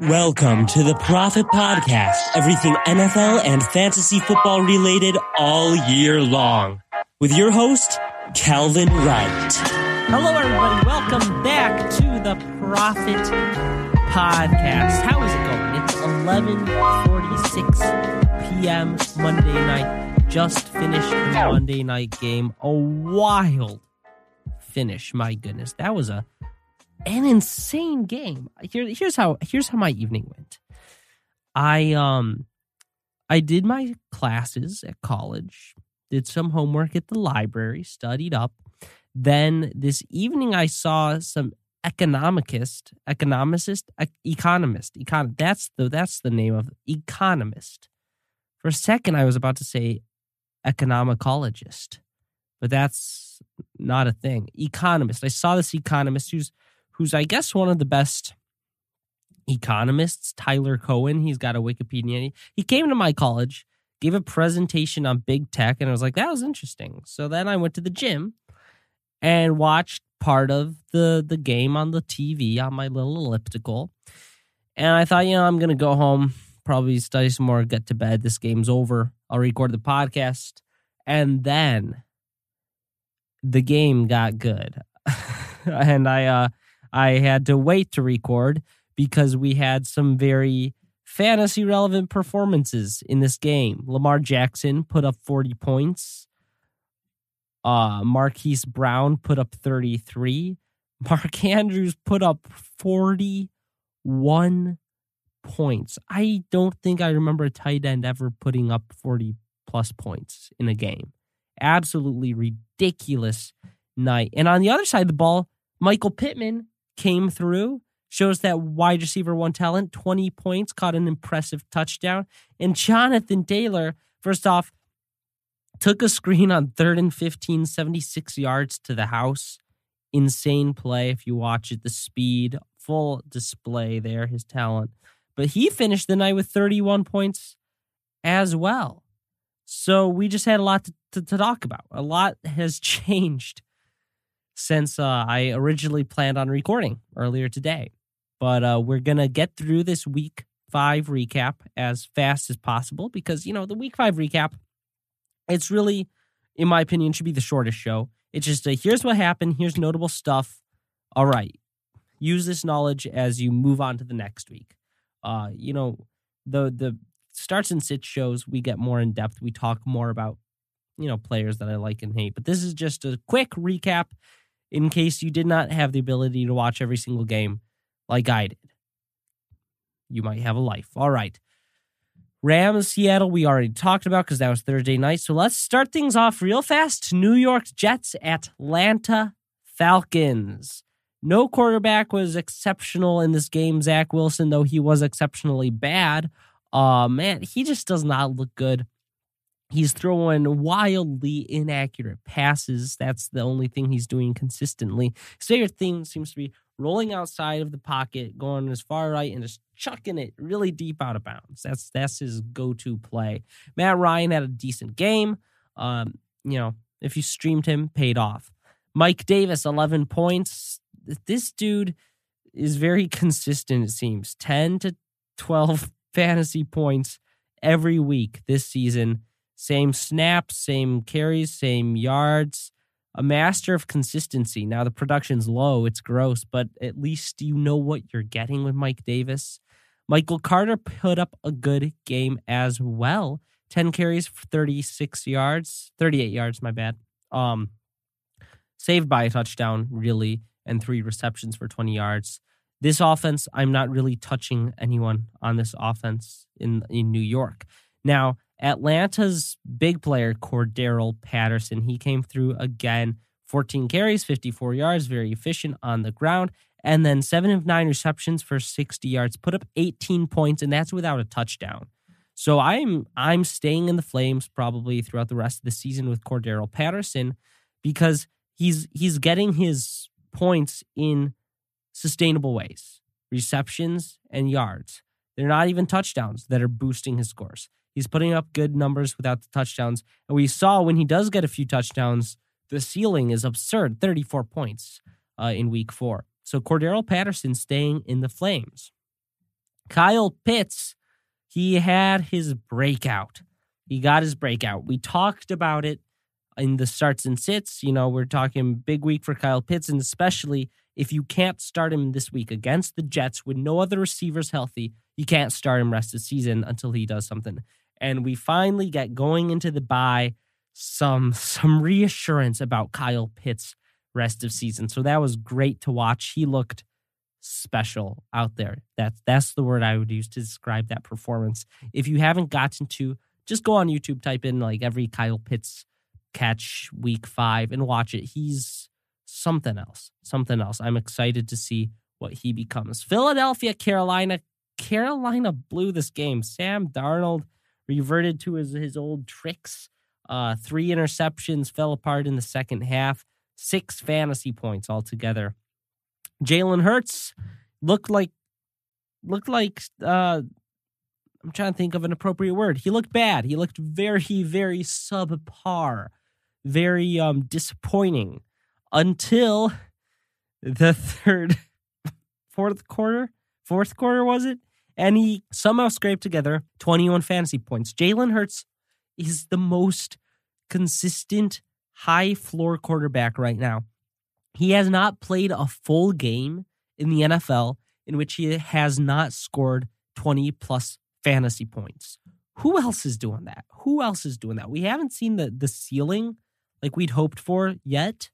Welcome to the Profit Podcast. Everything NFL and fantasy football related all year long. With your host, Calvin Wright. Hello, everybody. Welcome back to the Profit Podcast. How is it going? It's 11:46 p.m. Monday night. Just finished the Monday night game. A wild finish. My goodness, that was a an insane game. Here, here's how here's how my evening went. I um I did my classes at college, did some homework at the library, studied up. Then this evening I saw some economicist, economicist, economist, econ. That's the that's the name of economist. For a second, I was about to say economicologist, but that's not a thing. Economist. I saw this economist who's who's I guess one of the best economists, Tyler Cowen. He's got a Wikipedia. He came to my college, gave a presentation on big tech, and I was like, that was interesting. So then I went to the gym and watched part of the the game on the TV on my little elliptical. And I thought, you know, I'm gonna go home, probably study some more, get to bed. This game's over. I'll record the podcast. And then the game got good. and I uh I had to wait to record because we had some very fantasy relevant performances in this game. Lamar Jackson put up 40 points. Uh, Marquise Brown put up 33. Mark Andrews put up 41 points. I don't think I remember a tight end ever putting up 40 plus points in a game. Absolutely ridiculous night. And on the other side of the ball, Michael Pittman came through, shows that wide receiver one talent, 20 points, caught an impressive touchdown. And Jonathan Taylor, first off, took a screen on third and 15, 76 yards to the house. Insane play if you watch it, the speed, full display there, his talent. But he finished the night with 31 points as well. So we just had a lot to, to, to talk about. A lot has changed since uh, I originally planned on recording earlier today. But uh, we're going to get through this week five recap as fast as possible because, you know, the week five recap, it's really, in my opinion, should be the shortest show. It's just a here's what happened, here's notable stuff. All right. Use this knowledge as you move on to the next week. Uh, you know, the the starts and sits shows, we get more in depth. We talk more about, you know, players that I like and hate. But this is just a quick recap in case you did not have the ability to watch every single game like I did. You might have a life. All right. Rams, Seattle, we already talked about because that was Thursday night. So let's start things off real fast. New York Jets, Atlanta Falcons. No quarterback was exceptional in this game. Zach Wilson, though he was exceptionally bad, uh, man, he just does not look good. He's throwing wildly inaccurate passes. That's the only thing he's doing consistently. His favorite thing seems to be rolling outside of the pocket, going as far right, and just chucking it really deep out of bounds. That's that's his go-to play. Matt Ryan had a decent game. Um, you know, if you streamed him, paid off. Mike Davis, 11 points. This dude is very consistent, it seems. 10 to 12 fantasy points every week this season. Same snaps, same carries, same yards. A master of consistency. Now the production's low, it's gross, but at least you know what you're getting with Mike Davis. Michael Carter put up a good game as well. 10 carries for 36 yards, 38 yards, my bad. Um saved by a touchdown really and three receptions for 20 yards. This offense, I'm not really touching anyone on this offense in in New York. Now, Atlanta's big player, Cordarrelle Patterson, he came through again. 14 carries, 54 yards, very efficient on the ground. and then seven of nine receptions for 60 yards, put up 18 points, and that's without a touchdown. So I'm I'm staying in the flames probably throughout the rest of the season with Cordarrelle Patterson because he's he's getting his points in sustainable ways, receptions and yards. They're not even touchdowns that are boosting his scores. He's putting up good numbers without the touchdowns. And we saw when he does get a few touchdowns, the ceiling is absurd 34 points uh, in week four. So Cordarrelle Patterson staying in the Flames. Kyle Pitts, he had his breakout. He got his breakout. We talked about it in the starts and sits. You know, we're talking big week for Kyle Pitts, and especially if you can't start him this week against the Jets with no other receivers healthy, you can't start him rest of the season until he does something. And we finally get going into the bye some some reassurance about Kyle Pitts rest of season. So that was great to watch. He looked special out there. That's that's the word I would use to describe that performance. If you haven't gotten to, just go on YouTube, type in like every Kyle Pitts catch week five and watch it. He's something else. Something else. I'm excited to see what he becomes. Philadelphia, Carolina. Carolina blew this game. Sam Darnold reverted to his, his old tricks. Uh, three interceptions fell apart in the second half six fantasy points altogether. Jalen Hurts looked like looked like uh I'm trying to think of an appropriate word. He looked bad. He looked very, very subpar, very um disappointing until the third, fourth quarter, fourth quarter was it? And he somehow scraped together 21 fantasy points. Jalen Hurts is the most consistent high floor quarterback right now. He has not played a full game in the NFL in which he has not scored 20 plus fantasy points. Who else is doing that? Who else is doing that? We haven't seen the the ceiling like we'd hoped for yet,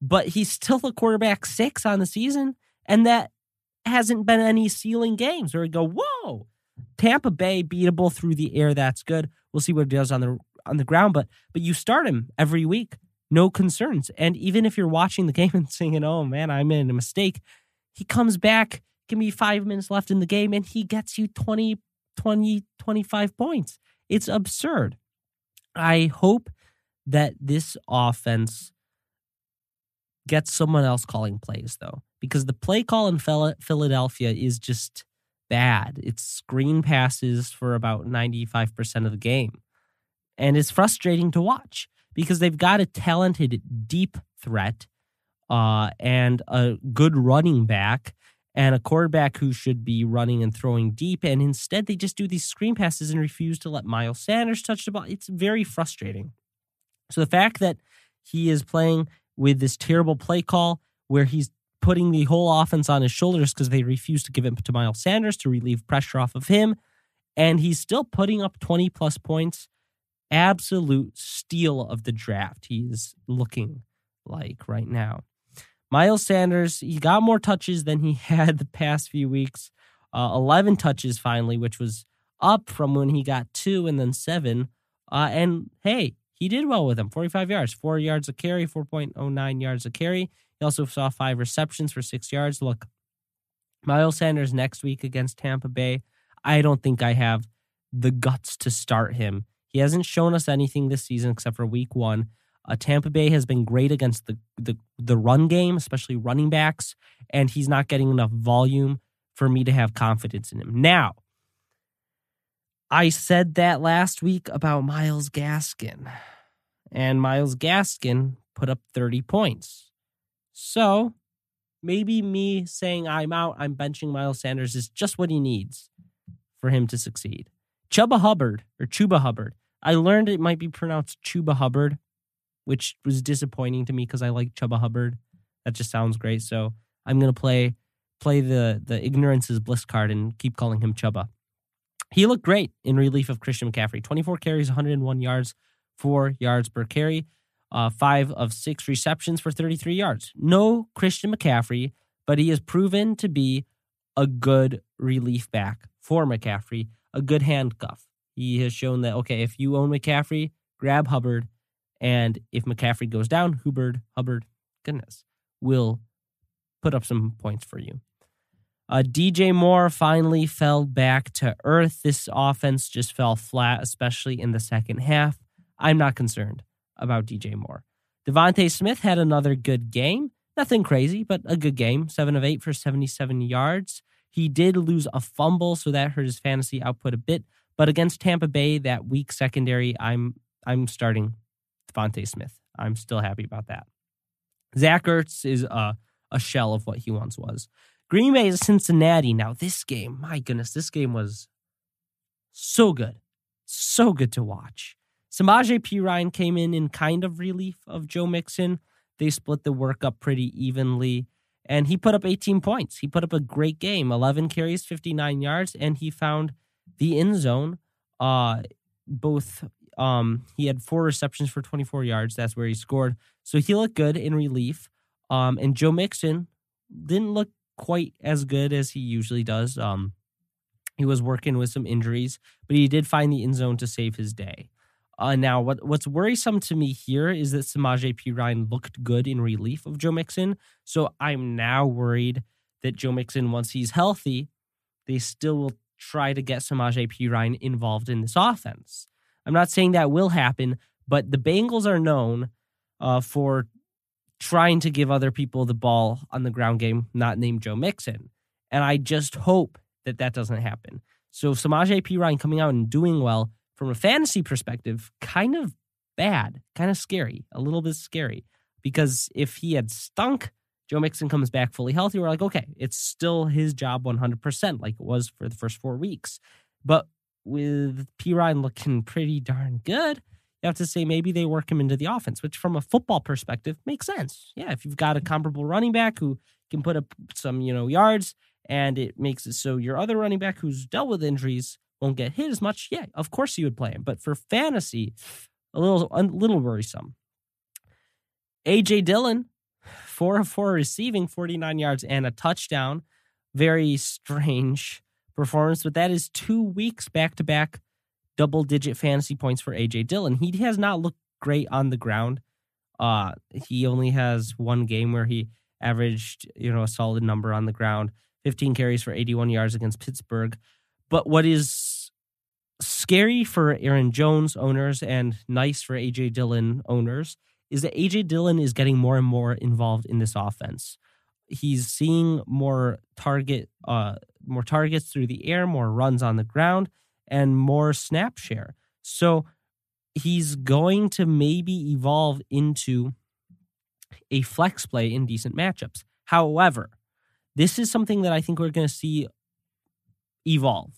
but he's still a quarterback six on the season, and that hasn't been any ceiling games where we go, whoa, Tampa Bay beatable through the air. That's good. We'll see what it does on the on the ground, but but you start him every week, no concerns. And even if you're watching the game and saying, "Oh man, I made a mistake," he comes back. Give me five minutes left in the game, and he gets you 20, 20, 25 points. It's absurd. I hope that this offense gets someone else calling plays, though, because the play call in Philadelphia is just bad. It's screen passes for about 95% of the game and it's frustrating to watch because they've got a talented deep threat uh, and a good running back and a quarterback who should be running and throwing deep. And instead, they just do these screen passes and refuse to let Miles Sanders touch the ball. It's very frustrating. So the fact that he is playing with this terrible play call where he's putting the whole offense on his shoulders because they refuse to give it to Miles Sanders to relieve pressure off of him. And he's still putting up 20 plus points absolute steal of the draft he is looking like right now. Miles Sanders, he got more touches than he had the past few weeks. Uh, 11 touches finally, which was up from when he got two and then seven. Uh, and hey, he did well with them 45 yards, four yards a carry, 4.09 yards a carry. He also saw five receptions for six yards. Look, Miles Sanders next week against Tampa Bay. I don't think I have the guts to start him he hasn't shown us anything this season except for week one. Uh, Tampa Bay has been great against the, the the run game, especially running backs, and he's not getting enough volume for me to have confidence in him. Now, I said that last week about Myles Gaskin, and Myles Gaskin put up 30 points. So maybe me saying I'm out, I'm benching Miles Sanders is just what he needs for him to succeed. Chuba Hubbard or Chuba Hubbard I learned it might be pronounced Chuba Hubbard, which was disappointing to me because I like Chuba Hubbard. That just sounds great. So I'm gonna play play the the ignorance is bliss card and keep calling him Chuba. He looked great in relief of Christian McCaffrey. 24 carries, 101 yards, four yards per carry, uh, five of six receptions for 33 yards. No Christian McCaffrey, but he has proven to be a good relief back for McCaffrey, a good handcuff. He has shown that okay, if you own McCaffrey, grab Hubbard, and if McCaffrey goes down, Hubbard, Hubbard, goodness, will put up some points for you. Uh, DJ Moore finally fell back to earth. This offense just fell flat, especially in the second half. I'm not concerned about DJ Moore. DeVonta Smith had another good game. Nothing crazy, but a good game. Seven of eight for 77 yards. He did lose a fumble, so that hurt his fantasy output a bit. But against Tampa Bay, that weak secondary, I'm I'm starting DeVonta Smith. I'm still happy about that. Zach Ertz is a, a shell of what he once was. Green Bay is Cincinnati. Now, this game, my goodness, this game was so good. So good to watch. Samaje Perine came in in kind of relief of Joe Mixon. They split the work up pretty evenly, and he put up 18 points. He put up a great game 11 carries, 59 yards, and he found the end zone. Uh, both um, he had four receptions for 24 yards. That's where he scored. So he looked good in relief. Um, and Joe Mixon didn't look quite as good as he usually does. Um, he was working with some injuries, but he did find the end zone to save his day. Uh, now, what what's worrisome to me here is that Samaje Perine looked good in relief of Joe Mixon. So I'm now worried that Joe Mixon, once he's healthy, they still will try to get Samaje Perine involved in this offense. I'm not saying that will happen, but the Bengals are known uh, for trying to give other people the ball on the ground game, not named Joe Mixon. And I just hope that that doesn't happen. So Samaje Perine coming out and doing well from a fantasy perspective, kind of bad, kind of scary, a little bit scary. Because if he had stunk, Joe Mixon comes back fully healthy. We're like, okay, it's still his job 100%, like it was for the first four weeks. But with Perine looking pretty darn good, you have to say maybe they work him into the offense, which from a football perspective makes sense. Yeah, if you've got a mm-hmm. comparable running back who can put up some, you know, yards and it makes it so your other running back who's dealt with injuries won't get hit as much, yeah, of course you would play him. But for fantasy, a little a little worrisome. AJ Dillon, four of four receiving, 49 yards and a touchdown. Very strange performance, but that is two weeks back to back double digit fantasy points for AJ Dillon. He has not looked great on the ground. Uh, he only has one game where he averaged, you know, a solid number on the ground, 15 carries for 81 yards against Pittsburgh. But what is scary for Aaron Jones owners and nice for AJ Dillon owners is that AJ Dillon is getting more and more involved in this offense. He's seeing more target uh more targets through the air, more runs on the ground, and more snap share. So he's going to maybe evolve into a flex play in decent matchups. However, this is something that I think we're going to see evolve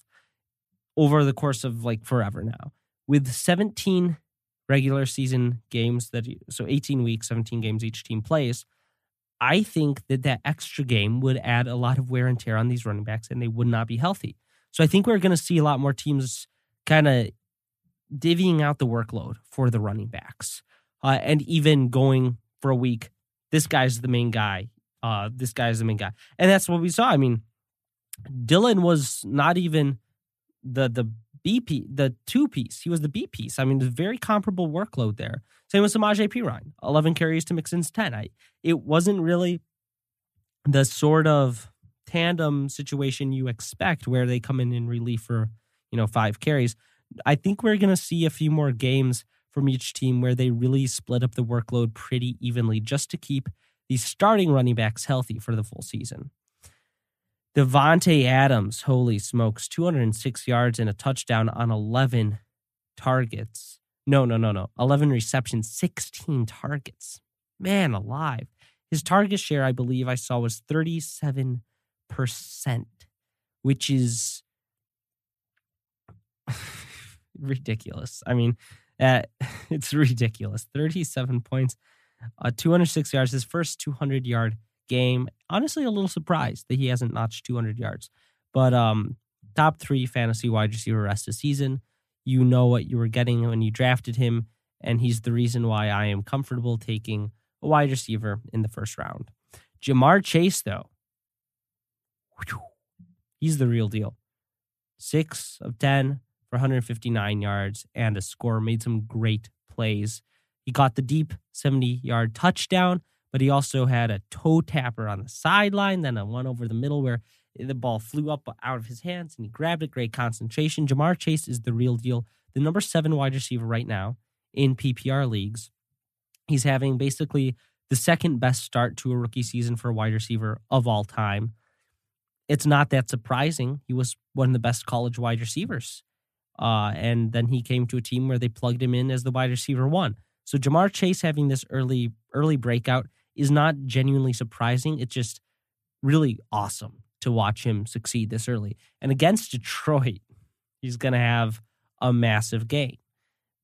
over the course of like forever now. With 17 regular season games that so 18 weeks, 17 games each team plays, I think that that extra game would add a lot of wear and tear on these running backs and they would not be healthy. So I think we're going to see a lot more teams kind of divvying out the workload for the running backs uh, and even going for a week. This guy's the main guy. Uh, this guy's the main guy. And that's what we saw. I mean, Dillon was not even the the B piece, the two piece. He was the B piece. I mean, very comparable workload there. Same with Samaje Perine, 11 carries to Mixon's 10. I, it wasn't really the sort of tandem situation you expect where they come in in relief for, you know, five carries. I think we're going to see a few more games from each team where they really split up the workload pretty evenly just to keep these starting running backs healthy for the full season. Davante Adams, holy smokes, 206 yards and a touchdown on 11 targets. No, no, no, no. 11 receptions, 16 targets. Man alive. His target share, I believe I saw, was 37%, which is ridiculous. I mean, uh, it's ridiculous. 37 points, uh, 206 yards, his first 200 yard game. Honestly, a little surprised that he hasn't notched 200 yards. But um, top three fantasy wide receiver rest of season. You know what you were getting when you drafted him, and he's the reason why I am comfortable taking a wide receiver in the first round. Ja'Marr Chase, though, he's the real deal. Six of 10 for 159 yards and a score, made some great plays. He got the deep 70 yard touchdown, but he also had a toe tapper on the sideline, then a one over the middle where the ball flew up out of his hands and he grabbed it. Great concentration. Ja'Marr Chase is the real deal. The number seven wide receiver right now in PPR leagues. He's having basically the second best start to a rookie season for a wide receiver of all time. It's not that surprising. He was one of the best college wide receivers. Uh, and then he came to a team where they plugged him in as the wide receiver one. So Ja'Marr Chase having this early early breakout is not genuinely surprising. It's just really awesome to watch him succeed this early. And against Detroit, he's going to have a massive game.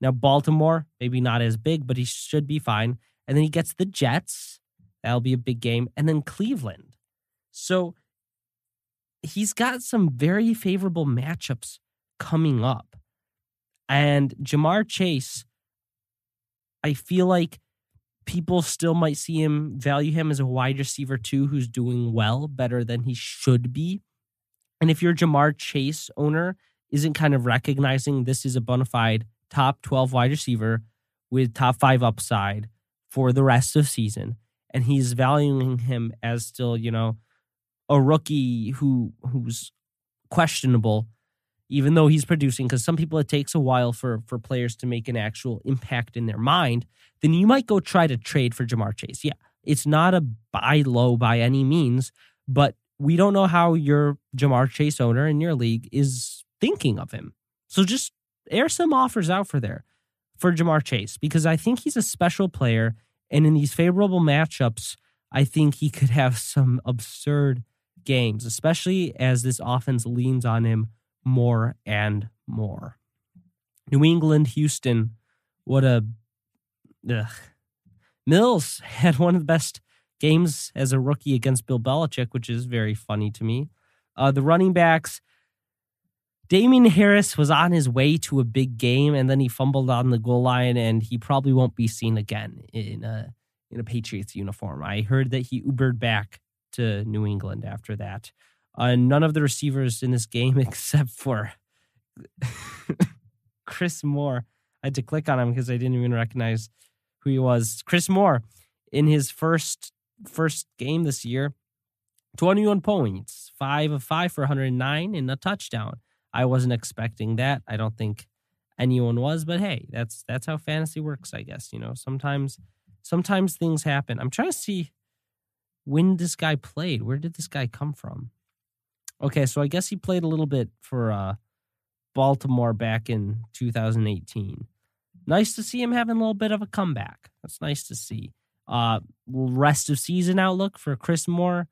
Now Baltimore, maybe not as big, but he should be fine. And then he gets the Jets. That'll be a big game. And then Cleveland. So he's got some very favorable matchups coming up. And Ja'Marr Chase, I feel like people still might see him, value him as a wide receiver too, who's doing well, better than he should be. And if your Ja'Marr Chase owner isn't kind of recognizing this is a bona fide top 12 wide receiver with top five upside for the rest of season, and he's valuing him as still, you know, a rookie who who's questionable even though he's producing, because some people it takes a while for for players to make an actual impact in their mind, then you might go try to trade for Ja'Marr Chase. Yeah, it's not a buy low by any means, but we don't know how your Ja'Marr Chase owner in your league is thinking of him. So just air some offers out for there for Ja'Marr Chase because I think he's a special player, and in these favorable matchups, I think he could have some absurd games, especially as this offense leans on him more and more. New England, Houston, what a. Ugh. Mills had one of the best games as a rookie against Bill Belichick, which is very funny to me. Uh, the running backs, Damien Harris was on his way to a big game, and then he fumbled on the goal line, and he probably won't be seen again in a in a Patriots uniform. I heard that he Ubered back to New England after that. Uh, none of the receivers in this game, except for Chris Moore, I had to click on him because I didn't even recognize who he was. Chris Moore, in his first first game this year, 21 points, five of five for 109 and a touchdown. I wasn't expecting that. I don't think anyone was, but hey, that's that's how fantasy works, I guess. You know, sometimes sometimes things happen. I'm trying to see when this guy played. Where did this guy come from? Okay, so I guess he played a little bit for uh, Baltimore back in 2018. Nice to see him having a little bit of a comeback. That's nice to see. Uh, rest of season outlook for Chris Moore,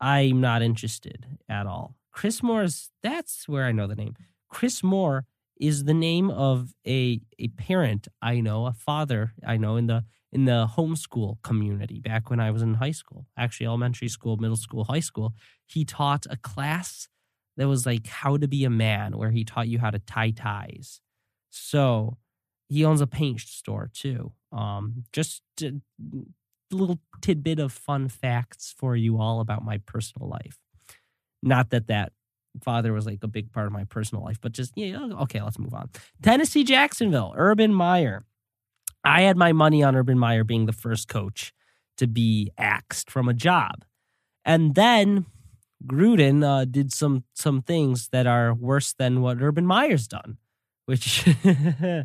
I'm not interested at all. Chris Moore's that's where I know the name. Chris Moore is the name of a a parent I know, a father I know in the in the homeschool community back when I was in high school, actually elementary school, middle school, high school. He taught a class that was like how to be a man, where he taught you how to tie ties. So he owns a paint store too. Um, just a little tidbit of fun facts for you all about my personal life. Not that that father was like a big part of my personal life, but just yeah. Okay, let's move on. Tennessee, Jacksonville, Urban Meyer. I had my money on Urban Meyer being the first coach to be axed from a job. And then Gruden uh, did some some things that are worse than what Urban Meyer's done, which uh,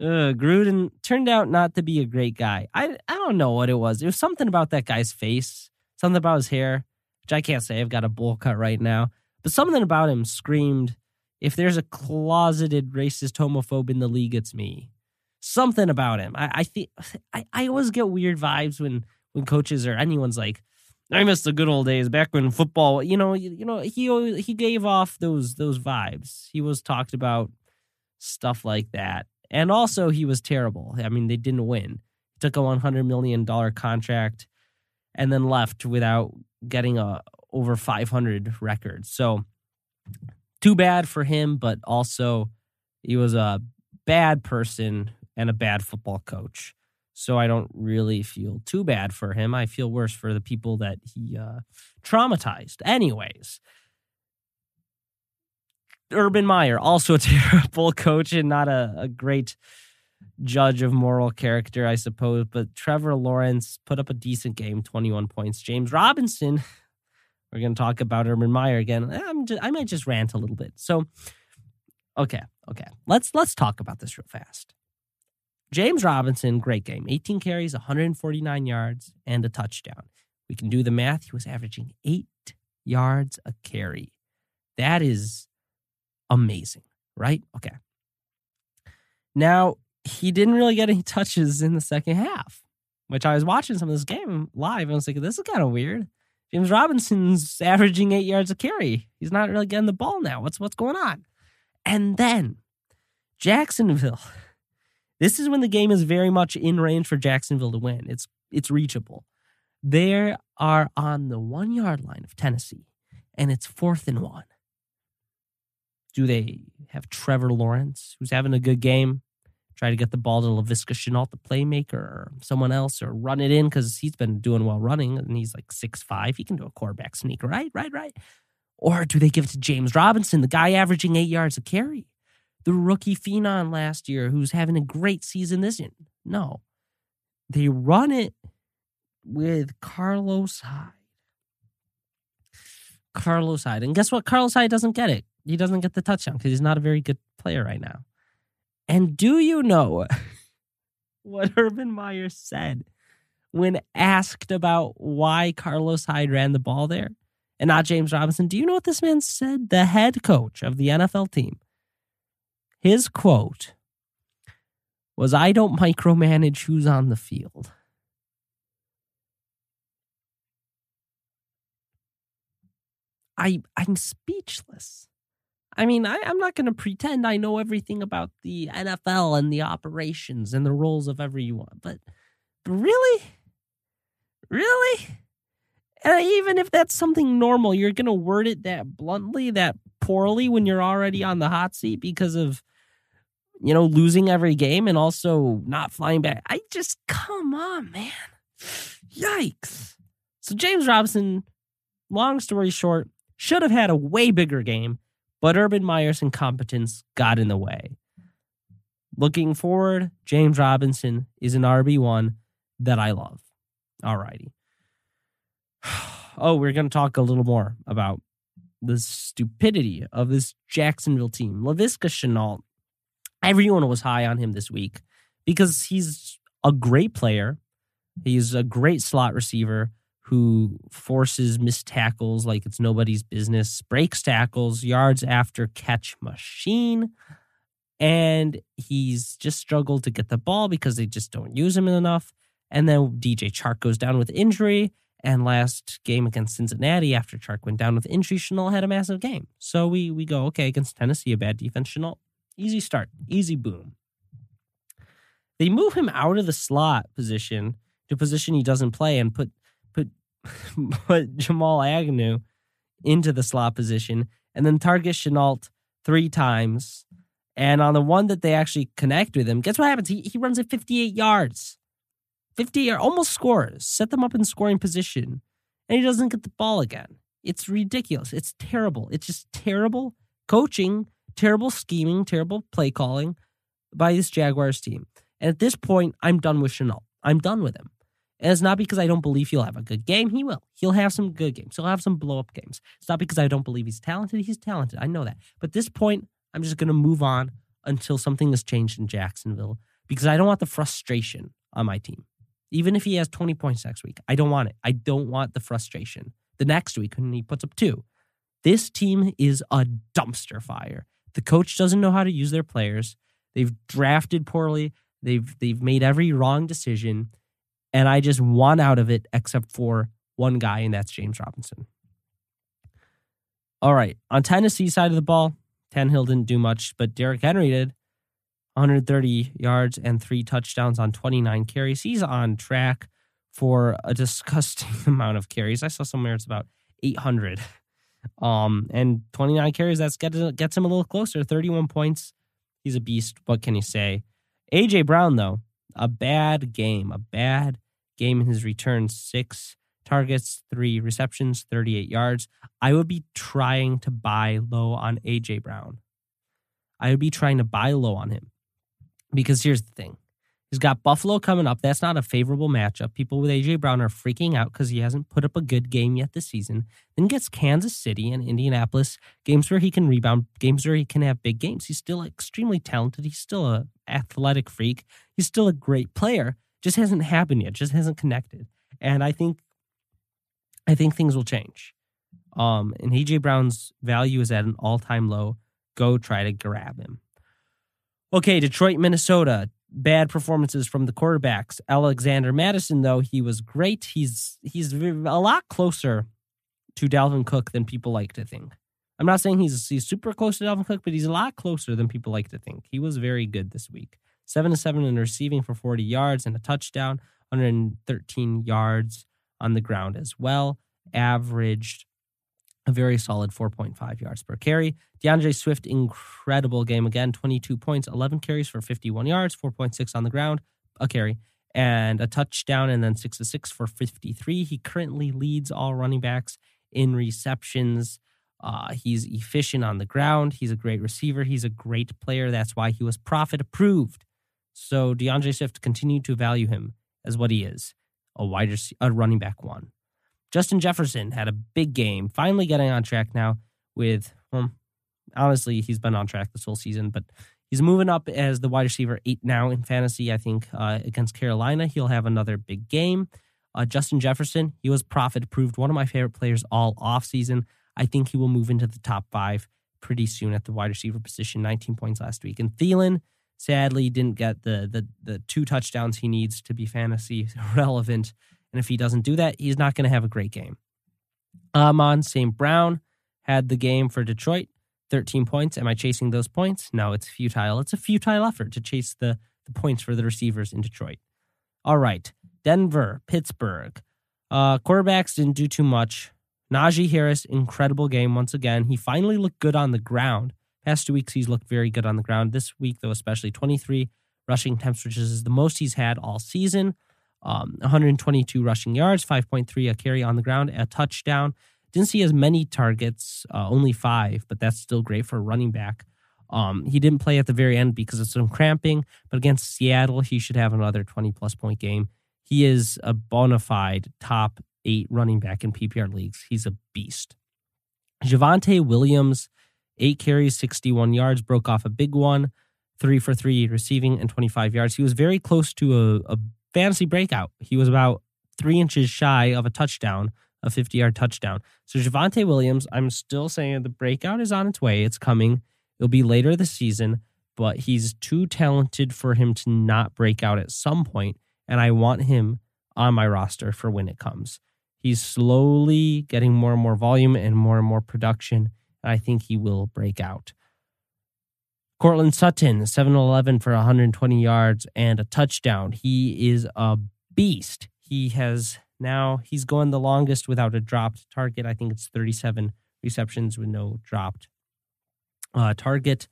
Gruden turned out not to be a great guy. I I don't know what it was. It was something about that guy's face, something about his hair, which I can't say. I've got a bowl cut right now, but something about him screamed, "If there's a closeted racist homophobe in the league, it's me." Something about him. I, I think I, I always get weird vibes when when coaches or anyone's like, I miss the good old days back when football. You know, you, you know he he gave off those those vibes. He was talked about stuff like that, and also he was terrible. I mean, they didn't win. Took a one hundred million dollar contract and then left without getting a over five hundred record. So too bad for him, but also he was a bad person and a bad football coach. So I don't really feel too bad for him. I feel worse for the people that he uh, traumatized. Anyways, Urban Meyer, also a terrible coach and not a, a great judge of moral character, I suppose. But Trevor Lawrence put up a decent game, 21 points. James Robinson, we're going to talk about Urban Meyer again. I'm just, I might just rant a little bit. So, okay, okay, let's let's talk about this real fast. James Robinson, great game, 18 carries, 149 yards, and a touchdown. We can do the math. He was averaging eight yards a carry. That is amazing, right? Okay. Now, he didn't really get any touches in the second half, which I was watching some of this game live and I was like, this is kind of weird. James Robinson's averaging eight yards a carry. He's not really getting the ball now. What's what's going on? And then Jacksonville. This is when the game is very much in range for Jacksonville to win. It's it's reachable. They are on the one yard line of Tennessee, and it's fourth and one. Do they have Trevor Lawrence, who's having a good game? try to get the ball to Laviska Shenault, the playmaker, or someone else, or run it in because he's been doing well running and he's like six five. He can do a quarterback sneak, right? Right, right. Or do they give it to James Robinson, the guy averaging eight yards a carry? The rookie phenom last year who's having a great season this year? No. They run it with Carlos Hyde. Carlos Hyde. And guess what? Carlos Hyde doesn't get it. He doesn't get the touchdown because he's not a very good player right now. And do you know what Urban Meyer said when asked about why Carlos Hyde ran the ball there and not James Robinson? Do you know what this man said? The head coach of the NFL team. His quote was I don't micromanage who's on the field. I I'm speechless. I mean, I, am not going to pretend I know everything about the NFL and the operations and the roles of everyone, but, but really, really, and even if that's something normal, you're going to word it that bluntly, that poorly when you're already on the hot seat because of you know losing every game and also not flying back. I just come on, man, yikes. So James Robinson, long story short, should have had a way bigger game but Urban Meyer's incompetence got in the way. Looking forward, James Robinson is an RB1 that I love. All righty. Oh, we're going to talk a little more about the stupidity of this Jacksonville team. Laviska Shenault, everyone was high on him this week because he's a great player. He's a great slot receiver who forces missed tackles like it's nobody's business, breaks tackles, yards after catch machine. And he's just struggled to get the ball because they just don't use him enough. And then DJ Chark goes down with injury. And last game against Cincinnati, after Chark went down with injury, Shenault had a massive game. So we we go, okay, against Tennessee, a bad defense, Shenault, easy start, easy boom. They move him out of the slot position to position he doesn't play and put put Jamal Agnew into the slot position and then target Shenault three times. And on the one that they actually connect with him, guess what happens? He, he runs at 58 yards. 50 or almost scores, set them up in scoring position, and he doesn't get the ball again. It's ridiculous. It's terrible. It's just terrible coaching, terrible scheming, terrible play calling by this Jaguars team. And at this point, I'm done with Shenault. I'm done with him. And it's not because I don't believe he'll have a good game. He will. He'll have some good games. He'll have some blow up games. It's not because I don't believe he's talented. He's talented. I know that. But at this point, I'm just going to move on until something has changed in Jacksonville because I don't want the frustration on my team. Even if he has 20 points next week, I don't want it. I don't want the frustration the next week when he puts up two. This team is a dumpster fire. The coach doesn't know how to use their players. They've drafted poorly. They've they've made every wrong decision and I just want out of it except for one guy, and that's James Robinson. All right. On Tennessee side of the ball, Tannehill didn't do much, but Derrick Henry did 130 yards and three touchdowns on 29 carries. He's on track for a disgusting amount of carries. I saw somewhere it's about 800. Um, and 29 carries, that's gets, gets him a little closer. 31 points. He's a beast. What can you say? AJ Brown, though, a bad game, a bad game in his return. Six targets, three receptions, 38 yards. I would be trying to buy low on AJ Brown. I would be trying to buy low on him. Because here's the thing he's got Buffalo coming up. That's not a favorable matchup. People with A.J. Brown are freaking out because he hasn't put up a good game yet this season. Then gets Kansas City and Indianapolis, games where he can rebound, games where he can have big games. He's still extremely talented. He's still a athletic freak. He's still a great player. Just hasn't happened yet. Just hasn't connected. And I think I think things will change. Um, and AJ Brown's value is at an all-time low. Go try to grab him. Okay, Detroit, Minnesota. Bad performances from the quarterbacks. Alexander Mattison, though, he was great. He's he's a lot closer to Dalvin Cook than people like to think. I'm not saying he's he's super close to Dalvin Cook, but he's a lot closer than people like to think. He was very good this week. Seven to seven in receiving for 40 yards and a touchdown, 113 yards on the ground as well. Averaged a very solid 4.5 yards per carry. D'Andre Swift, incredible game again 22 points, 11 carries for 51 yards, 4.6 on the ground, a carry, and a touchdown, and then 6 to 6 for 53. He currently leads all running backs in receptions. Uh, he's efficient on the ground. He's a great receiver. He's a great player. That's why he was profit approved. So D'Andre Swift continued to value him as what he is a wide a running back one. Justin Jefferson had a big game, finally getting on track now with, well, honestly, he's been on track this whole season, but he's moving up as the wide receiver eight now in fantasy. I think uh, against Carolina, he'll have another big game. Uh, Justin Jefferson, he was profit approved, one of my favorite players all offseason. I think he will move into the top five pretty soon at the wide receiver position, 19 points last week. And Thielen, sadly, didn't get the, the, the two touchdowns he needs to be fantasy relevant and if he doesn't do that, he's not going to have a great game. Amon St. Brown had the game for Detroit, 13 points. Am I chasing those points? No, it's futile. It's a futile effort to chase the, the points for the receivers in Detroit. All right. Denver, Pittsburgh. Uh, quarterbacks didn't do too much. Najee Harris, incredible game once again. He finally looked good on the ground. Past two weeks, he's looked very good on the ground. This week, though, especially 23 rushing attempts, which is the most he's had all season um, 122 rushing yards, 5.3 a carry on the ground, a touchdown. Didn't see as many targets, uh, only five, but that's still great for a running back. Um, he didn't play at the very end because of some cramping, but against Seattle, he should have another 20 plus point game. He is a bona fide top eight running back in PPR leagues. He's a beast. Javonte Williams, eight carries, 61 yards, broke off a big one, three for three receiving and 25 yards. He was very close to a, a fantasy breakout. He was about three inches shy of a touchdown, a 50 yard touchdown. So Javonte Williams, I'm still saying the breakout is on its way. It's coming. It'll be later this season, but he's too talented for him to not break out at some point, And I want him on my roster for when it comes. He's slowly getting more and more volume and more and more production. And I think he will break out. Courtland Sutton, 7 11 for 120 yards and a touchdown. He is a beast. He has now, he's going the longest without a dropped target. I think it's 37 receptions with no dropped uh, target.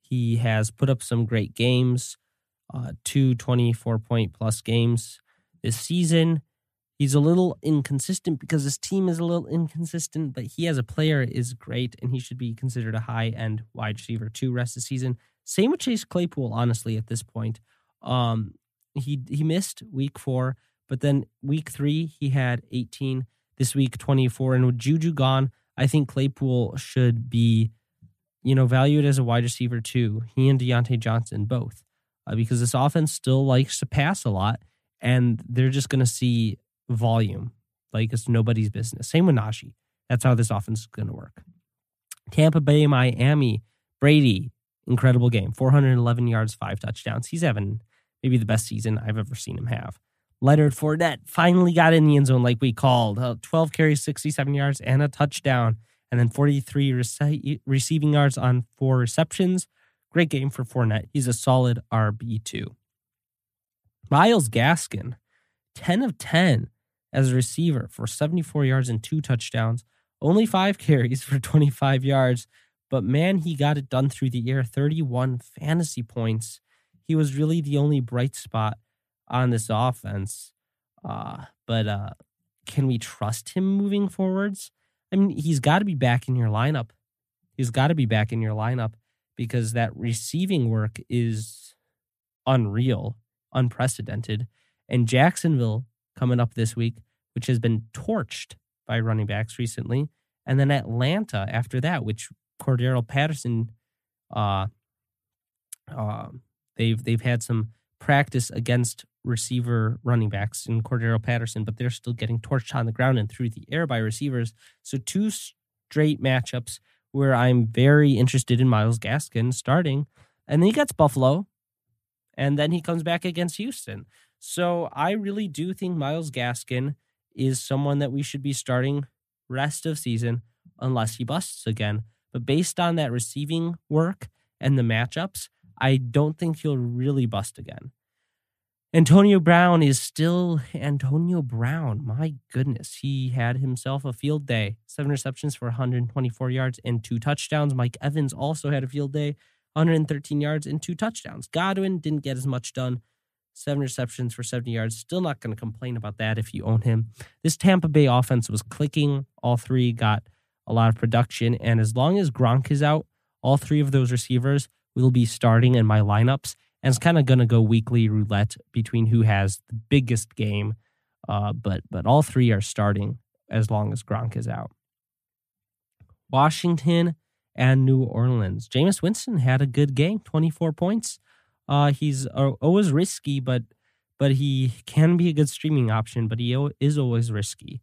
He has put up some great games, uh, two 24 point plus games this season. He's a little inconsistent because his team is a little inconsistent, but he as a player is great and he should be considered a high end wide receiver too rest of the season. Same with Chase Claypool, honestly, at this point. Um, he he missed week four, but then week three he had 18. This week 24, and with Juju gone, I think Claypool should be, you know, valued as a wide receiver too. He and Diontae Johnson both, uh, because this offense still likes to pass a lot, and they're just going to see volume. Like it's nobody's business. Same with Najee. That's how this offense is going to work. Tampa Bay, Miami, Brady, incredible game. 411 yards, five touchdowns. He's having maybe the best season I've ever seen him have. Leonard Fournette finally got in the end zone like we called. Uh, 12 carries, 67 yards, and a touchdown. And then 43 rece- receiving yards on four receptions. Great game for Fournette. He's a solid RB2. Myles Gaskin, 10 of 10 as a receiver for 74 yards and two touchdowns, only five carries for 25 yards. But man, he got it done through the air 31 fantasy points. He was really the only bright spot on this offense. Uh, but uh, can we trust him moving forwards? I mean, he's got to be back in your lineup. He's got to be back in your lineup because that receiving work is unreal, unprecedented. And Jacksonville coming up this week, which has been torched by running backs recently. And then Atlanta after that, which Cordarrelle Patterson, uh, uh, they've they've had some practice against receiver running backs in Cordarrelle Patterson, but they're still getting torched on the ground and through the air by receivers. So two straight matchups where I'm very interested in Myles Gaskin starting. And then he gets Buffalo, and then he comes back against Houston. So I really do think Myles Gaskin is someone that we should be starting rest of season unless he busts again. But based on that receiving work and the matchups, I don't think he'll really bust again. Antonio Brown is still Antonio Brown. My goodness. He had himself a field day. Seven receptions for 124 yards and two touchdowns. Mike Evans also had a field day, 113 yards and two touchdowns. Godwin didn't get as much done. Seven receptions for 70 yards. Still not going to complain about that if you own him. This Tampa Bay offense was clicking. All three got a lot of production. And as long as Gronk is out, all three of those receivers will be starting in my lineups and it's kind of going to go weekly roulette between who has the biggest game. Uh, but but all three are starting as long as Gronk is out. Washington and New Orleans. Jameis Winston had a good game, 24 points. Uh, he's uh, always risky, but but he can be a good streaming option. But he is always risky.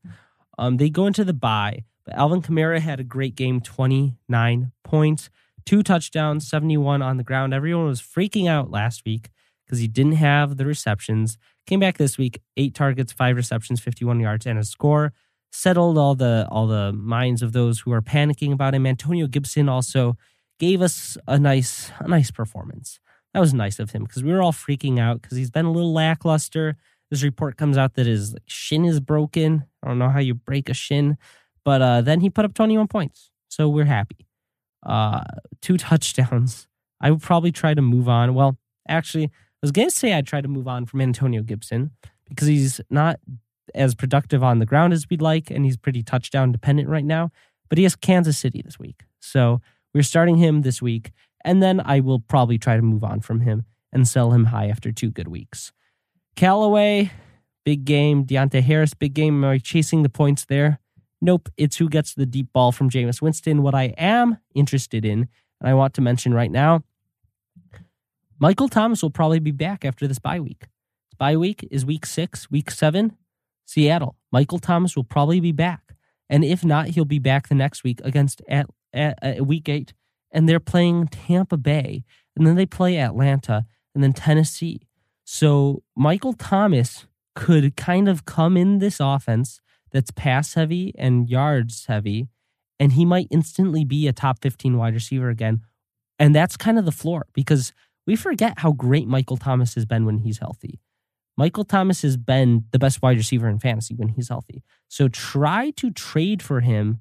Um, they go into the bye, but Alvin Kamara had a great game, 29 points two touchdowns, 71 on the ground. Everyone was freaking out last week because he didn't have the receptions. Came back this week, eight targets, five receptions, 51 yards, and a score. Settled all the all the minds of those who are panicking about him. Antonio Gibson also gave us a nice a nice performance. That was nice of him because we were all freaking out because he's been a little lackluster. This report comes out that his shin is broken. I don't know how you break a shin, but uh, then he put up 21 points, so we're happy uh, two touchdowns. I would probably try to move on. Well, actually, I was going to say I'd try to move on from Antonio Gibson because he's not as productive on the ground as we'd like, and he's pretty touchdown dependent right now. But he has Kansas City this week. So we're starting him this week, and then I will probably try to move on from him and sell him high after two good weeks. Callaway, big game. Deonte Harris, big game. Am I chasing the points there? Nope, it's who gets the deep ball from Jameis Winston. What I am interested in, and I want to mention right now, Michael Thomas will probably be back after this bye week. Bye week is week six, week seven, Seattle. Michael Thomas will probably be back. And if not, he'll be back the next week against at, at, at week eight. And they're playing Tampa Bay. And then they play Atlanta and then Tennessee. So Michael Thomas could kind of come in this offense that's pass heavy and yards heavy, and he might instantly be a top 15 wide receiver again. And that's kind of the floor because we forget how great Michael Thomas has been when he's healthy. Michael Thomas has been the best wide receiver in fantasy when he's healthy. So try to trade for him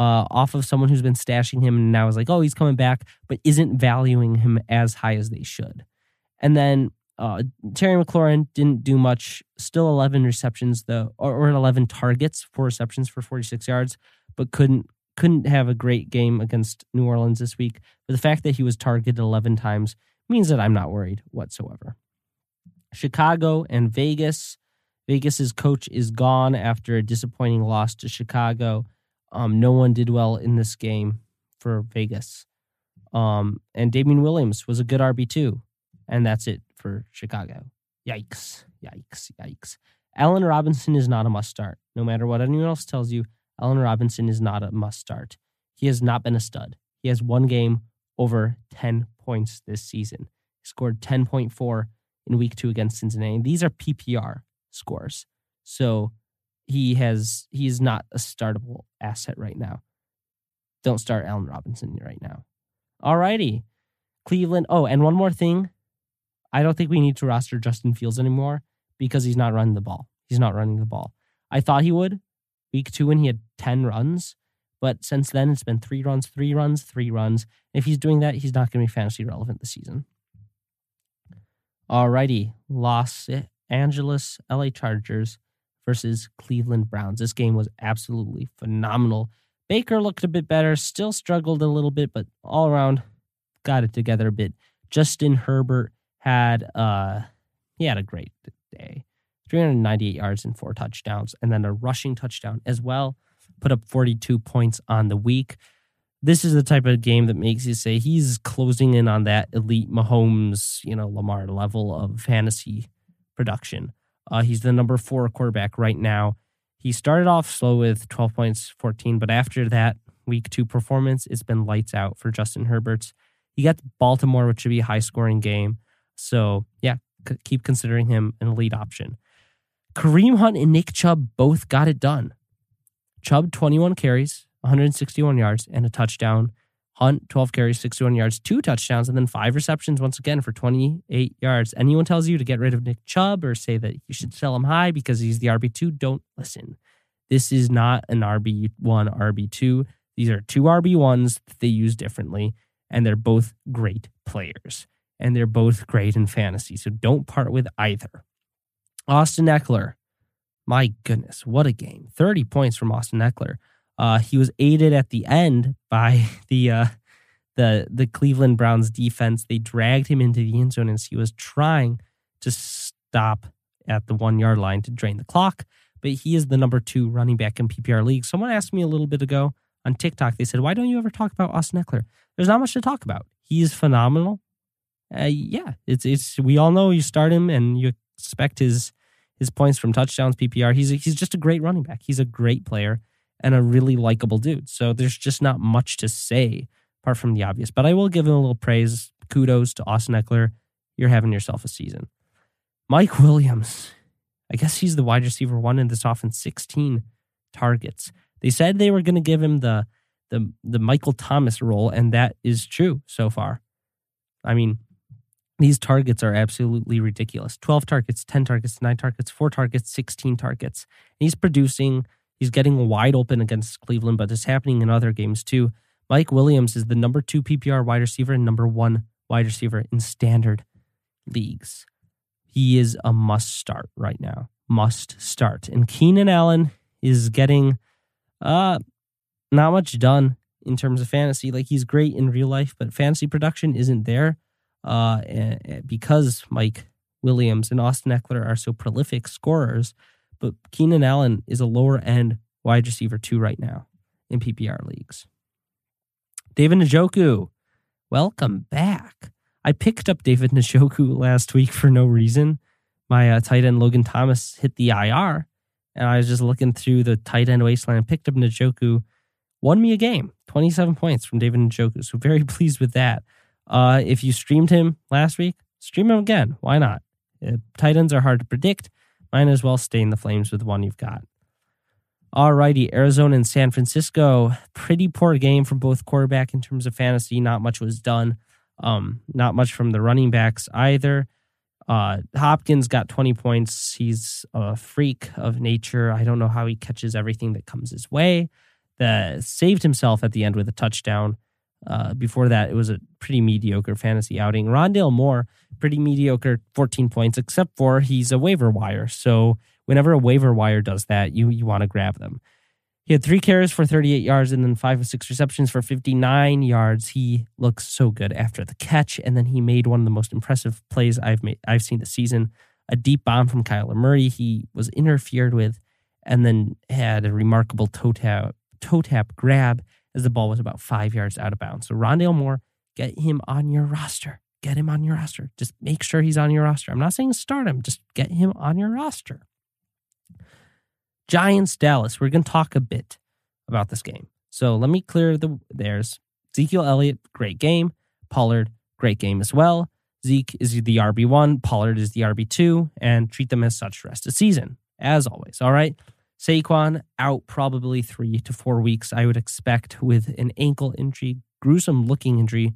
uh, off of someone who's been stashing him and now is like, oh, he's coming back, but isn't valuing him as high as they should. And then uh, Terry McLaurin didn't do much. Still 11 receptions though, or, or 11 targets, four receptions for 46 yards, but couldn't couldn't have a great game against New Orleans this week. But the fact that he was targeted 11 times means that I'm not worried whatsoever. Chicago and Vegas. Vegas's coach is gone after a disappointing loss to Chicago. Um, no one did well in this game for Vegas. Um, and Damien Williams was a good RB too, and that's it for Chicago. Yikes, yikes, yikes. Allen Robinson is not a must start. No matter what anyone else tells you, Allen Robinson is not a must start. He has not been a stud. He has one game over 10 points this season. He scored 10.4 in week two against Cincinnati. These are PPR scores. So he has he is not a startable asset right now. Don't start Allen Robinson right now. All righty. Cleveland. Oh, and one more thing. I don't think we need to roster Justin Fields anymore because he's not running the ball. He's not running the ball. I thought he would week two when he had 10 runs, but since then it's been three runs, three runs, three runs. If he's doing that, he's not going to be fantasy relevant this season. Alrighty, Los Angeles LA Chargers versus Cleveland Browns. This game was absolutely phenomenal. Baker looked a bit better, still struggled a little bit, but all around got it together a bit. Justin Herbert had uh he had a great day. 398 yards and four touchdowns, and then a rushing touchdown as well. Put up 42 points on the week. This is the type of game that makes you say he's closing in on that elite Mahomes, you know, Lamar level of fantasy production. Uh, he's the number four quarterback right now. He started off slow with 12 points, 14, but after that week two performance, it's been lights out for Justin Herbert's. He got Baltimore, which should be a high scoring game. So, yeah, c- keep considering him an elite option. Kareem Hunt and Nick Chubb both got it done. Chubb, 21 carries, 161 yards, and a touchdown. Hunt, 12 carries, 61 yards, two touchdowns, and then five receptions once again for 28 yards. Anyone tells you to get rid of Nick Chubb or say that you should sell him high because he's the RB2, don't listen. This is not an RB1, RB2. These are two RB1s that they use differently, and they're both great players. And they're both great in fantasy. So don't part with either. Austin Ekeler. my goodness, what a game. 30 points from Austin Ekeler. Uh, he was aided at the end by the uh, the the Cleveland Browns defense. They dragged him into the end zone as he was trying to stop at the one yard line to drain the clock. But he is the number two running back in PPR league. Someone asked me a little bit ago on TikTok. They said, "Why don't you ever talk about Austin Ekeler?" There's not much to talk about. He is phenomenal. Uh, yeah, it's it's we all know you start him and you expect his his points from touchdowns PPR. He's a, he's just a great running back. He's a great player and a really likable dude. So there's just not much to say apart from the obvious. But I will give him a little praise. Kudos to Austin Ekeler. You're having yourself a season. Mike Williams. I guess he's the wide receiver one in this offense, 16 targets. They said they were going to give him the the the Michael Thomas role, and that is true so far. I mean, these targets are absolutely ridiculous. 12 targets, 10 targets, 9 targets, 4 targets, 16 targets. He's producing He's getting wide open against Cleveland, but it's happening in other games too. Mike Williams is the number two PPR wide receiver and number one wide receiver in standard leagues. He is a must start right now. Must start. And Keenan Allen is getting uh not much done in terms of fantasy. Like he's great in real life, but fantasy production isn't there. Uh because Mike Williams and Austin Ekeler are so prolific scorers, but Keenan Allen is a lower end wide receiver two right now in PPR leagues. David Njoku, welcome back. I picked up David Njoku last week for no reason. My uh, tight end Logan Thomas hit the IR, and I was just looking through the tight end wasteland and picked up Njoku. Won me a game, 27 points from David Njoku. So very pleased with that. Uh, if you streamed him last week, stream him again. Why not? Uh, tight ends are hard to predict might as well stay in the flames with one you've got. Alrighty, Arizona and San Francisco. Pretty poor game from both quarterback in terms of fantasy. Not much was done. Um, not much from the running backs either. Uh, Hopkins got 20 points. He's a freak of nature. I don't know how he catches everything that comes his way. That saved himself at the end with a touchdown. Uh, before that, it was a pretty mediocre fantasy outing. Rondale Moore, pretty mediocre, 14 points, except for he's a waiver wire. So whenever a waiver wire does that, you you want to grab them. He had three carries for 38 yards and then five or six receptions for 59 yards. He looks so good after the catch, and then he made one of the most impressive plays I've made I've seen this season. A deep bomb from Kyler Murray. He was interfered with, and then had a remarkable toe tap toe tap grab as the ball was about five yards out of bounds. So Rondale Moore, get him on your roster. Get him on your roster. Just make sure he's on your roster. I'm not saying start him, just get him on your roster. Giants Dallas. We're going to talk a bit about this game. So let me clear the there's Ezekiel Elliott, great game. Pollard, great game as well. Zeke is the RB1, Pollard is the RB2, and treat them as such rest of the season, as always. All right. Saquon out probably three to four weeks, I would expect, with an ankle injury, gruesome looking injury.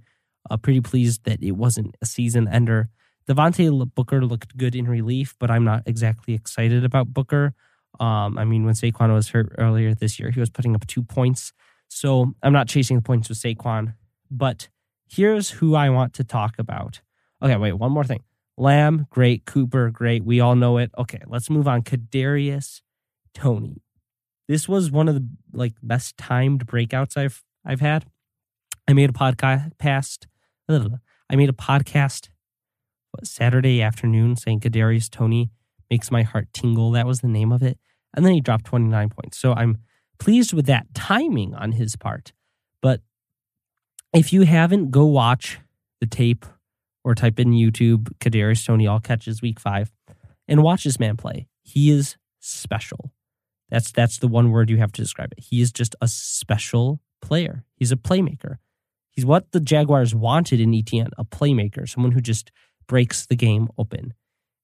Uh, pretty pleased that it wasn't a season ender. Devontae Booker looked good in relief, but I'm not exactly excited about Booker. Um, I mean, when Saquon was hurt earlier this year, he was putting up two points. So I'm not chasing the points with Saquon. But here's who I want to talk about. Okay, wait, one more thing. Lamb, great. Cooper, great. We all know it. Okay, let's move on. Kadarius Toney. This was one of the like best timed breakouts I've I've had. I made a podcast I made a podcast what, Saturday afternoon saying Kadarius Toney makes my heart tingle. That was the name of it. And then he dropped 29 points. So I'm pleased with that timing on his part. But if you haven't, go watch the tape or type in YouTube Kadarius Toney all catches week five and watch this man play. He is special. That's that's the one word you have to describe it. He is just a special player. He's a playmaker. He's what the Jaguars wanted in Etienne, a playmaker, someone who just breaks the game open.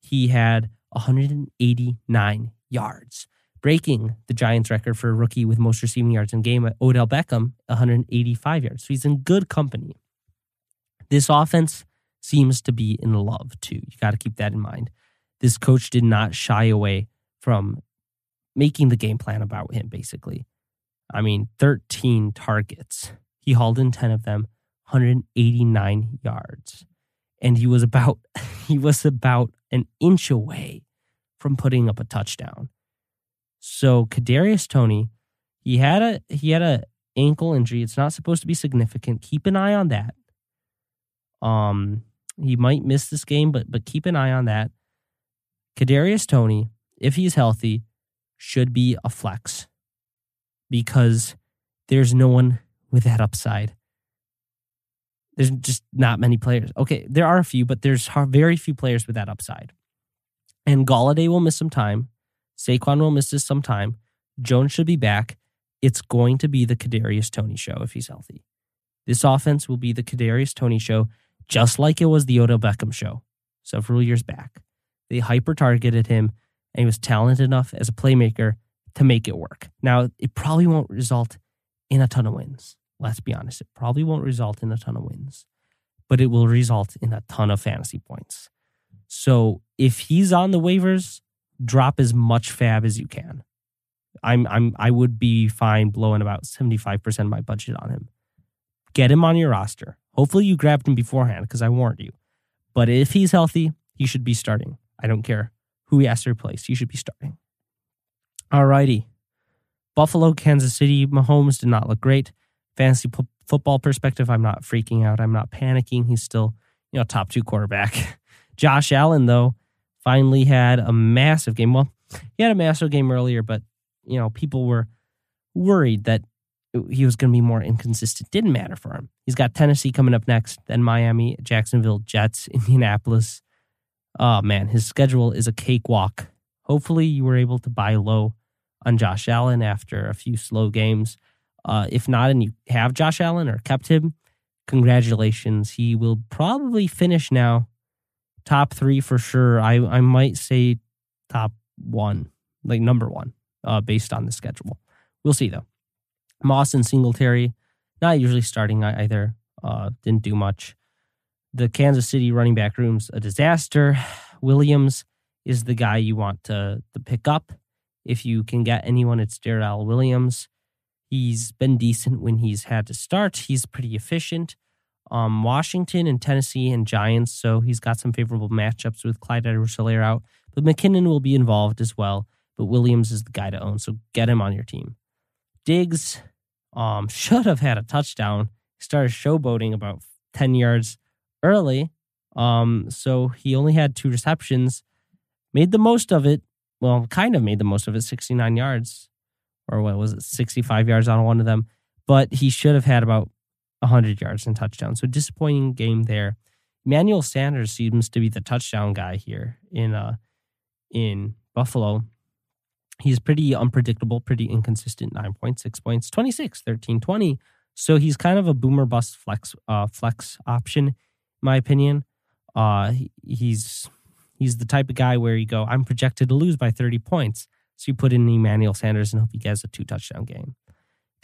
He had 189 yards, breaking the Giants record for a rookie with most receiving yards in game at Odell Beckham, 185 yards. So he's in good company. This offense seems to be in love too. You got to keep that in mind. This coach did not shy away from making the game plan about him, basically. I mean, 13 targets. He hauled in 10 of them, 189 yards. And he was about he was about an inch away from putting up a touchdown. So Kadarius Toney, he had a he had a ankle injury. It's not supposed to be significant. Keep an eye on that. Um, he might miss this game, but but keep an eye on that. Kadarius Toney, if he's healthy, should be a flex because there's no one with that upside. There's just not many players. Okay, there are a few, but there's very few players with that upside. And Golladay will miss some time. Saquon will miss some time. Jones should be back. It's going to be the Kadarius Toney show if he's healthy. This offense will be the Kadarius Toney show, just like it was the Odell Beckham show several years back. They hyper targeted him and he was talented enough as a playmaker to make it work. Now, it probably won't result in a ton of wins. Let's be honest. It probably won't result in a ton of wins, but it will result in a ton of fantasy points. So if he's on the waivers, drop as much fab as you can. I'm I'm I would be fine blowing about 75% of my budget on him. Get him on your roster. Hopefully you grabbed him beforehand because I warned you. But if he's healthy, he should be starting. I don't care who he has to replace. He should be starting. All righty. Buffalo, Kansas City, Mahomes did not look great. Fantasy football perspective, I'm not freaking out. I'm not panicking. He's still, you know, top two quarterback. Josh Allen, though, finally had a massive game. Well, he had a massive game earlier, but, you know, people were worried that he was going to be more inconsistent. Didn't matter for him. He's got Tennessee coming up next, then Miami, Jacksonville, Jets, Indianapolis, oh man, his schedule is a cakewalk. Hopefully, you were able to buy low on Josh Allen after a few slow games. Uh, if not, and you have Josh Allen or kept him, congratulations. He will probably finish now top three for sure. I, I might say top one, like number one, uh, based on the schedule. We'll see though. Moss and Singletary, not usually starting either. Uh, didn't do much. The Kansas City running back room's a disaster. Williams is the guy you want to, to pick up. If you can get anyone, it's Darrel Williams. He's been decent when he's had to start. He's pretty efficient. Um, Washington and Tennessee and Giants, so he's got some favorable matchups with Clyde Edwards-Helaire out. But McKinnon will be involved as well. But Williams is the guy to own, so get him on your team. Diggs um, should have had a touchdown. He started showboating about 10 yards early. Um, so he only had two receptions, made the most of it. Well, kind of made the most of it, 69 yards, or what was it, 65 yards on one of them. But he should have had about 100 yards and touchdown. So disappointing game there. Emmanuel Sanders seems to be the touchdown guy here in uh in Buffalo. He's pretty unpredictable, pretty inconsistent. 9 points, 6 points, 26, 13, 20. So he's kind of a boomer bust flex uh flex option my opinion. Uh, he's he's the type of guy where you go, I'm projected to lose by 30 points. So you put in Emmanuel Sanders and hope he gets a two touchdown game.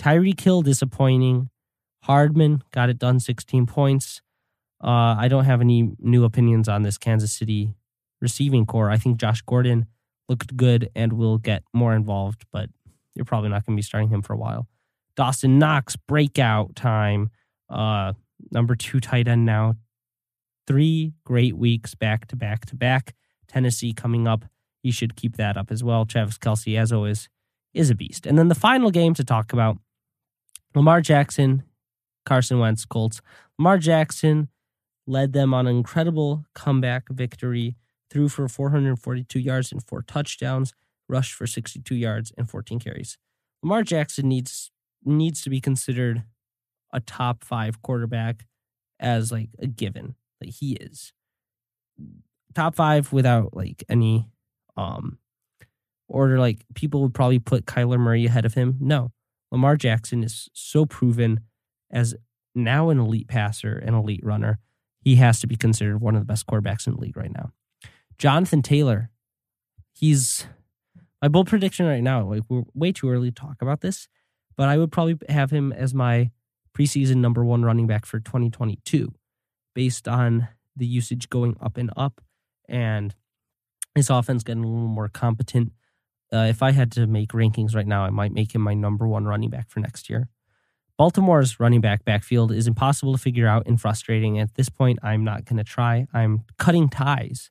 Tyreek Hill disappointing. Hardman got it done, 16 points. Uh, I don't have any new opinions on this Kansas City receiving corps. I think Josh Gordon looked good and will get more involved, but you're probably not going to be starting him for a while. Dawson Knox, breakout time. Uh, number two tight end now, three great weeks back to back to back. Tennessee coming up. You should keep that up as well. Travis Kelce, as always, is a beast. And then the final game to talk about Lamar Jackson, Carson Wentz, Colts. Lamar Jackson led them on an incredible comeback victory, threw for 442 yards and four touchdowns, rushed for 62 yards and 14 carries. Lamar Jackson needs needs to be considered a top five quarterback as like a given. Like he is top five without like any um order. Like people would probably put Kyler Murray ahead of him. No, Lamar Jackson is so proven as now an elite passer and elite runner. He has to be considered one of the best quarterbacks in the league right now. Jonathan Taylor, he's my bold prediction right now. Like we're way too early to talk about this, but I would probably have him as my preseason number one running back for 2022, based on the usage going up and up, and his offense getting a little more competent. Uh, if I had to make rankings right now, I might make him my number one running back for next year. Baltimore's running back backfield is impossible to figure out and frustrating. At this point, I'm not going to try. I'm cutting ties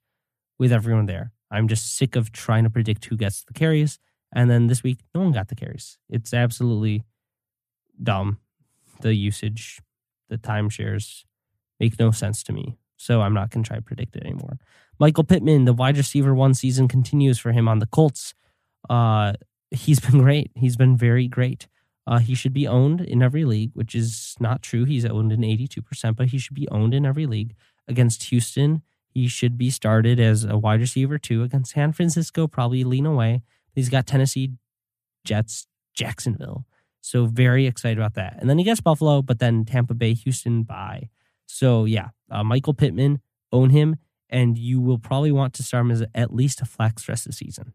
with everyone there. I'm just sick of trying to predict who gets the carries. And then this week, no one got the carries. It's absolutely dumb. The usage, the timeshares make no sense to me. So I'm not going to try to predict it anymore. Michael Pittman, the wide receiver one season continues for him on the Colts. Uh, he's been great. He's been very great. Uh, he should be owned in every league, which is not true. He's owned in 82%, but he should be owned in every league. Against Houston, he should be started as a wide receiver too. Against San Francisco, probably lean away. He's got Tennessee, Jets, Jacksonville. So very excited about that. And then he gets Buffalo, but then Tampa Bay, Houston, bye. So yeah, uh, Michael Pittman, own him, and you will probably want to start him as at least a flex rest of the season.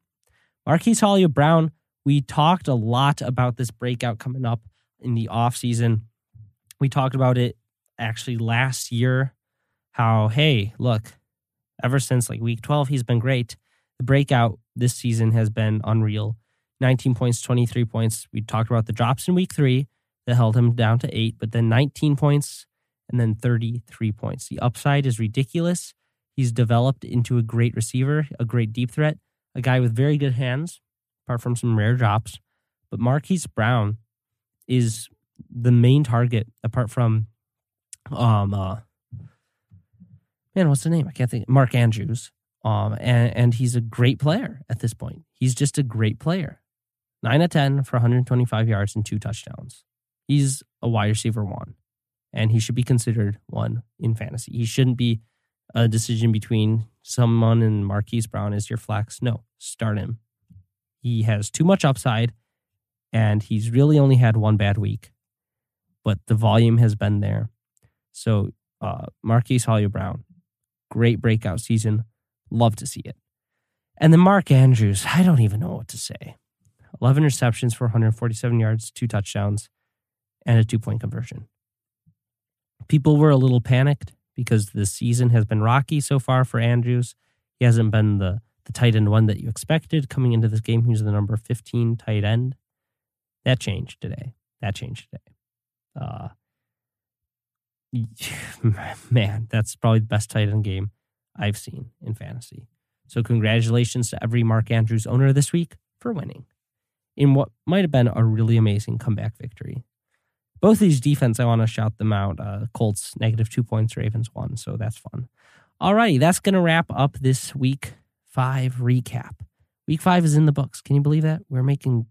Marquise Hollywood Brown, we talked a lot about this breakout coming up in the offseason. We talked about it actually last year. How, hey, look, ever since like week 12, he's been great. The breakout this season has been unreal 19 points, 23 points. We talked about the drops in week three that held him down to eight, but then 19 points and then 33 points. The upside is ridiculous. He's developed into a great receiver, a great deep threat, a guy with very good hands, apart from some rare drops. But Marquise Brown is the main target, apart from um uh man, what's the name? I can't think. Mark Andrews. Um, and, and he's a great player at this point. He's just a great player. Nine of 10 for 125 yards and two touchdowns. He's a wide receiver one, and he should be considered one in fantasy. He shouldn't be a decision between someone and Marquise Brown as your flex. No, start him. He has too much upside, and he's really only had one bad week, but the volume has been there. So, uh, Marquise Hollywood Brown, great breakout season. Love to see it. And then Mark Andrews, I don't even know what to say. 11 receptions for 147 yards, two touchdowns, and a two point conversion. People were a little panicked because the season has been rocky so far for Andrews. He hasn't been the, the tight end one that you expected coming into this game. He was the number 15 tight end. That changed today. That changed today. Uh, man, that's probably the best tight end game I've seen in fantasy. So, congratulations to every Mark Andrews owner this week for winning in what might have been a really amazing comeback victory. Both these defense, I want to shout them out. Uh, Colts negative two points, Ravens one, so that's fun. All righty, that's going to wrap up this week five recap. Week five is in the books. Can you believe that? We're making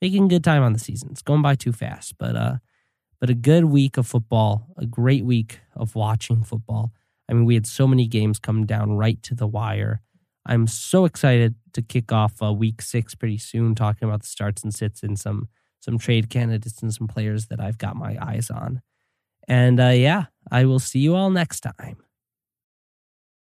making good time on the season. It's going by too fast, but uh, but a good week of football, a great week of watching football. I mean, we had so many games come down right to the wire. I'm so excited to kick off uh, week six pretty soon, talking about the starts and sits and some some trade candidates and some players that I've got my eyes on. And uh, yeah, I will see you all next time.